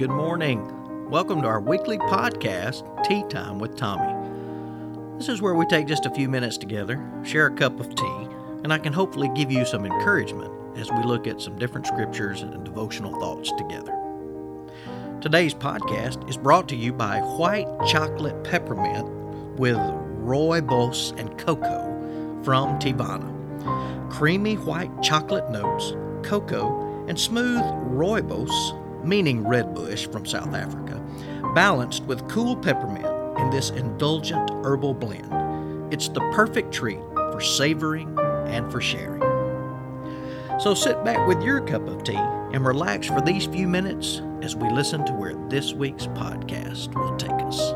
Good morning. Welcome to our weekly podcast, Tea Time with Tommy. This is where we take just a few minutes together, share a cup of tea, and I can hopefully give you some encouragement as we look at some different scriptures and devotional thoughts together. Today's podcast is brought to you by White Chocolate Peppermint with Rooibos and Cocoa from Teavana. Creamy white chocolate notes, cocoa, and smooth Rooibos meaning red bush from South Africa, balanced with cool peppermint in this indulgent herbal blend. It's the perfect treat for savoring and for sharing. So sit back with your cup of tea and relax for these few minutes as we listen to where this week's podcast will take us.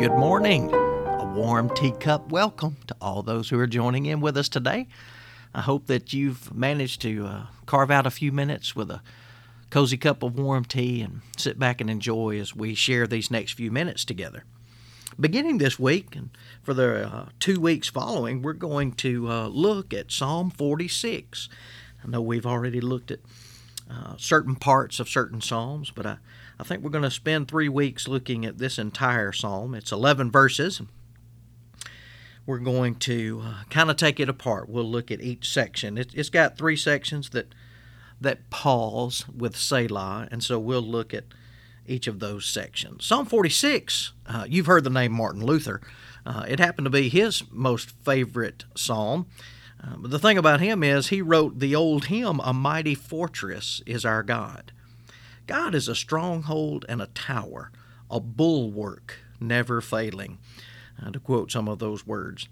Good morning. A warm teacup welcome to all those who are joining in with us today. I hope that you've managed to uh, carve out a few minutes with a cozy cup of warm tea and sit back and enjoy as we share these next few minutes together. Beginning this week and for the uh, two weeks following, we're going to uh, look at Psalm 46. I know we've already looked at uh, certain parts of certain Psalms, but I, I think we're going to spend three weeks looking at this entire Psalm. It's 11 verses we're going to uh, kind of take it apart. We'll look at each section. It, has got three sections that that pause with Selah, and so we'll look at each of those sections. Psalm 46, uh, you've heard the name Martin Luther. Uh, it happened to be his most favorite psalm. Uh, but the thing about him is he wrote the old hymn, A Mighty Fortress is Our God. God is a stronghold and a tower, a bulwark never failing uh, to quote some of those words.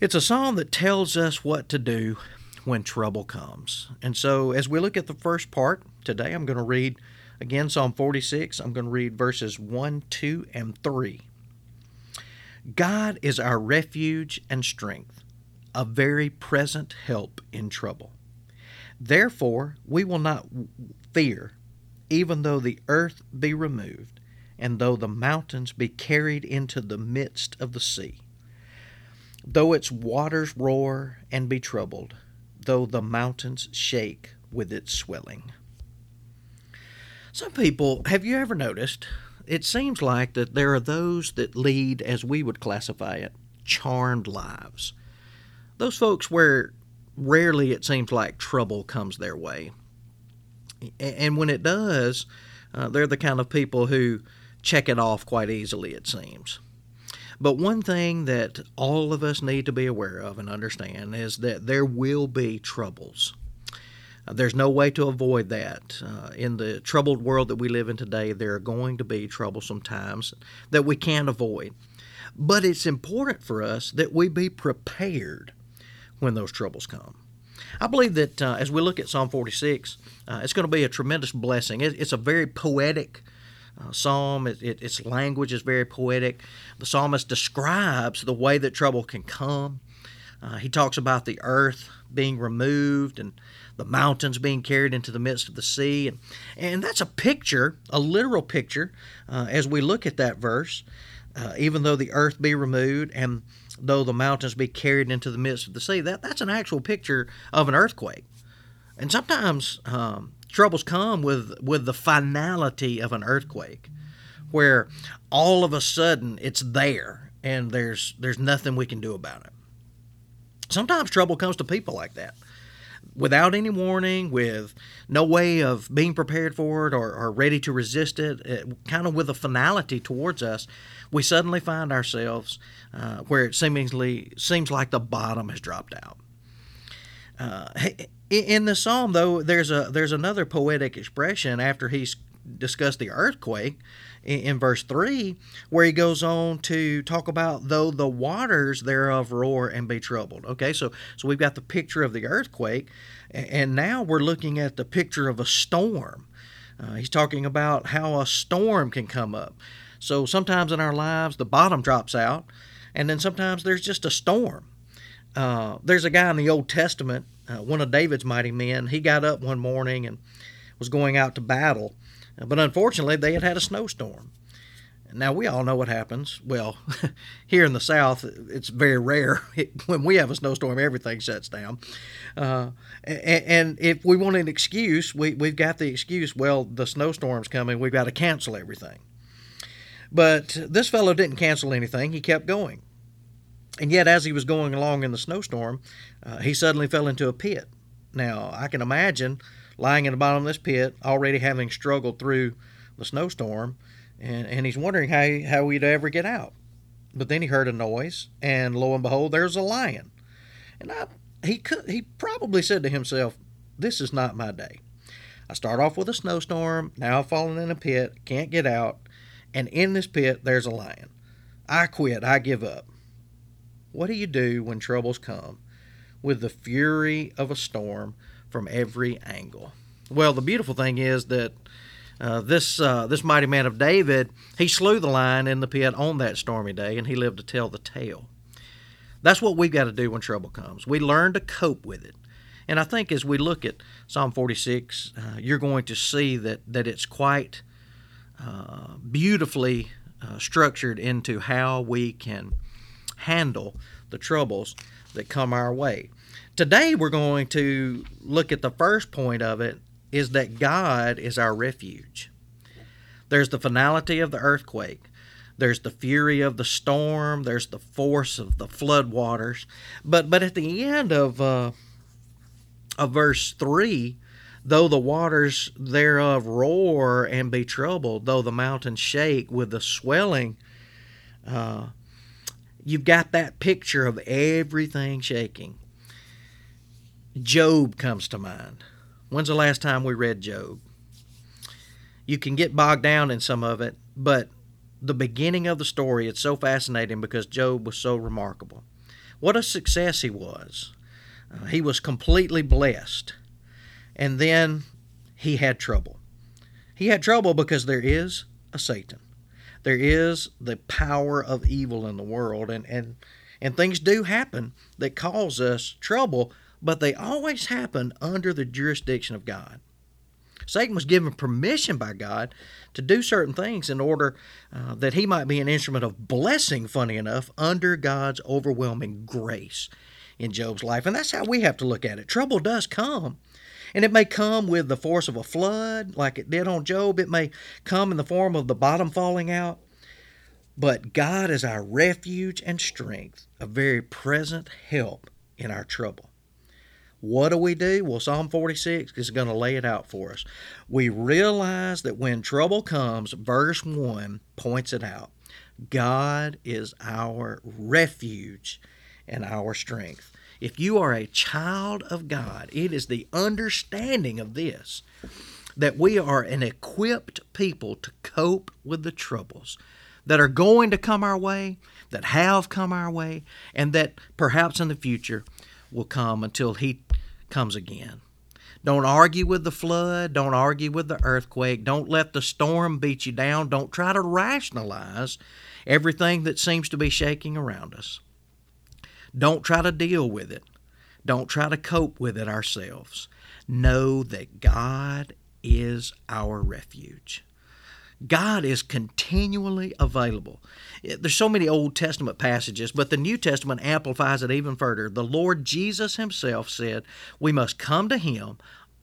It's a psalm that tells us what to do when trouble comes. And so, as we look at the first part today, I'm going to read again Psalm 46. I'm going to read verses 1, 2, and 3. God is our refuge and strength, a very present help in trouble. Therefore, we will not fear, even though the earth be removed and though the mountains be carried into the midst of the sea, though its waters roar and be troubled, though the mountains shake with its swelling. Some people, have you ever noticed? It seems like that there are those that lead, as we would classify it, charmed lives. Those folks where rarely it seems like trouble comes their way. And when it does, uh, they're the kind of people who check it off quite easily, it seems. But one thing that all of us need to be aware of and understand is that there will be troubles. Uh, there's no way to avoid that. Uh, in the troubled world that we live in today, there are going to be troublesome times that we can't avoid. But it's important for us that we be prepared when those troubles come. I believe that uh, as we look at Psalm 46, uh, it's going to be a tremendous blessing. It, it's a very poetic uh, psalm. It, it, its language is very poetic. The psalmist describes the way that trouble can come. Uh, he talks about the earth being removed and the mountains being carried into the midst of the sea. And, and that's a picture, a literal picture, uh, as we look at that verse. Uh, even though the earth be removed and though the mountains be carried into the midst of the sea, that, that's an actual picture of an earthquake. And sometimes um, troubles come with with the finality of an earthquake where all of a sudden it's there and there's there's nothing we can do about it. Sometimes trouble comes to people like that without any warning with no way of being prepared for it or, or ready to resist it, it, kind of with a finality towards us we suddenly find ourselves uh, where it seemingly seems like the bottom has dropped out. Uh, in the psalm, though, there's a there's another poetic expression after he's discussed the earthquake in, verse three, where he goes on to talk about though the waters thereof roar and be troubled. Okay, so so we've got the picture of the earthquake, and now we're looking at the picture of a storm. Uh, he's talking about how a storm can come up. So sometimes in our lives, the bottom drops out, and then sometimes there's just a storm. Uh, there's a guy in the Old Testament, uh, one of David's mighty men. He got up one morning and was going out to battle, uh, but unfortunately, they had had a snowstorm. Now, we all know what happens. Well, here in the South, it's very rare. when we have a snowstorm, everything shuts down. Uh, and, and, if we want an excuse, we, we've got the excuse well, the snowstorm's coming, we've got to cancel everything. But this fellow didn't cancel anything, he kept going. And yet, as he was going along in the snowstorm, uh, he suddenly fell into a pit. Now, I can imagine lying in the bottom of this pit, already having struggled through the snowstorm, and, and he's wondering how, he, how he'd ever get out. But then he heard a noise, and lo and behold, there's a lion. And I, he could, he probably said to himself, "This is not my day. I start off with a snowstorm, now I've fallen in a pit, can't get out, and in this pit there's a lion. I quit. I give up." What do you do when troubles come with the fury of a storm from every angle? Well, the beautiful thing is that uh, this uh, this mighty man of David, he slew the lion in the pit on that stormy day, and he lived to tell the tale. That's what we've got to do when trouble comes. We learn to cope with it. And I think as we look at Psalm 46, uh, you're going to see that, that it's quite uh, beautifully uh, structured into how we can handle the troubles that come our way. Today, we're going to look at the first point of it is that God is our refuge. There's the finality of the earthquake. There's the fury of the storm. There's the force of the flood waters. But but at the end of uh, of verse three, though the waters thereof roar and be troubled, though the mountains shake with the swelling, uh, you've got that picture of everything shaking. Job comes to mind. When's the last time we read Job? You can get bogged down in some of it, but the beginning of the story, it's so fascinating because Job was so remarkable. What a success he was. Uh, he was completely blessed. And then he had trouble. He had trouble because there is a Satan there is the power of evil in the world and and and things do happen that cause us trouble but they always happen under the jurisdiction of God Satan was given permission by God to do certain things in order uh, that he might be an instrument of blessing, funny enough, under God's overwhelming grace in Job's life. And that's how we have to look at it. Trouble does come, and it may come with the force of a flood, like it did on Job. It may come in the form of the bottom falling out. But God is our refuge and strength, a very present help in our trouble. What do we do? Well, Psalm 46 is going to lay it out for us. We realize that when trouble comes, verse 1 points it out God is our refuge and our strength. If you are a child of God, it is the understanding of this that we are an equipped people to cope with the troubles that are going to come our way, that have come our way, and that perhaps in the future will come until He comes again. Don't argue with the flood. Don't argue with the earthquake. Don't let the storm beat you down. Don't try to rationalize everything that seems to be shaking around us. Don't try to deal with it. Don't try to cope with it ourselves. Know that God is our refuge. God is continually available. There's so many Old Testament passages, but the New Testament amplifies it even further. The Lord Jesus Himself said, We must come to Him,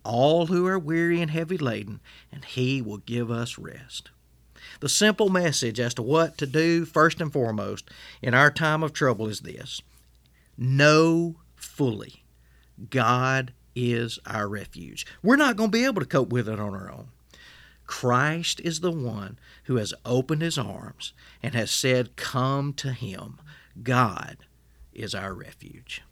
all who are weary and heavy laden, and He will give us rest. The simple message as to what to do, first and foremost, in our time of trouble is this know fully God is our refuge. We're not going to be able to cope with it on our own. Christ is the one who has opened his arms and has said, Come to him. God is our refuge.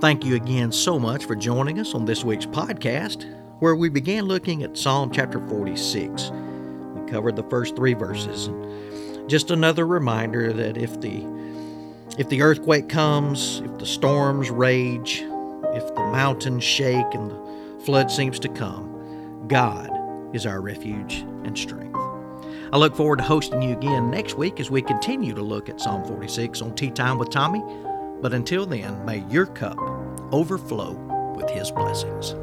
Thank you again so much for joining us on this week's podcast, where we began looking at Psalm chapter 46. We covered the first three verses. Just another reminder that if the if the earthquake comes, if the storms rage, if the mountains shake and the flood seems to come, God is our refuge and strength. I look forward to hosting you again next week as we continue to look at Psalm 46 on Tea Time with Tommy. But until then, may your cup overflow with His blessings.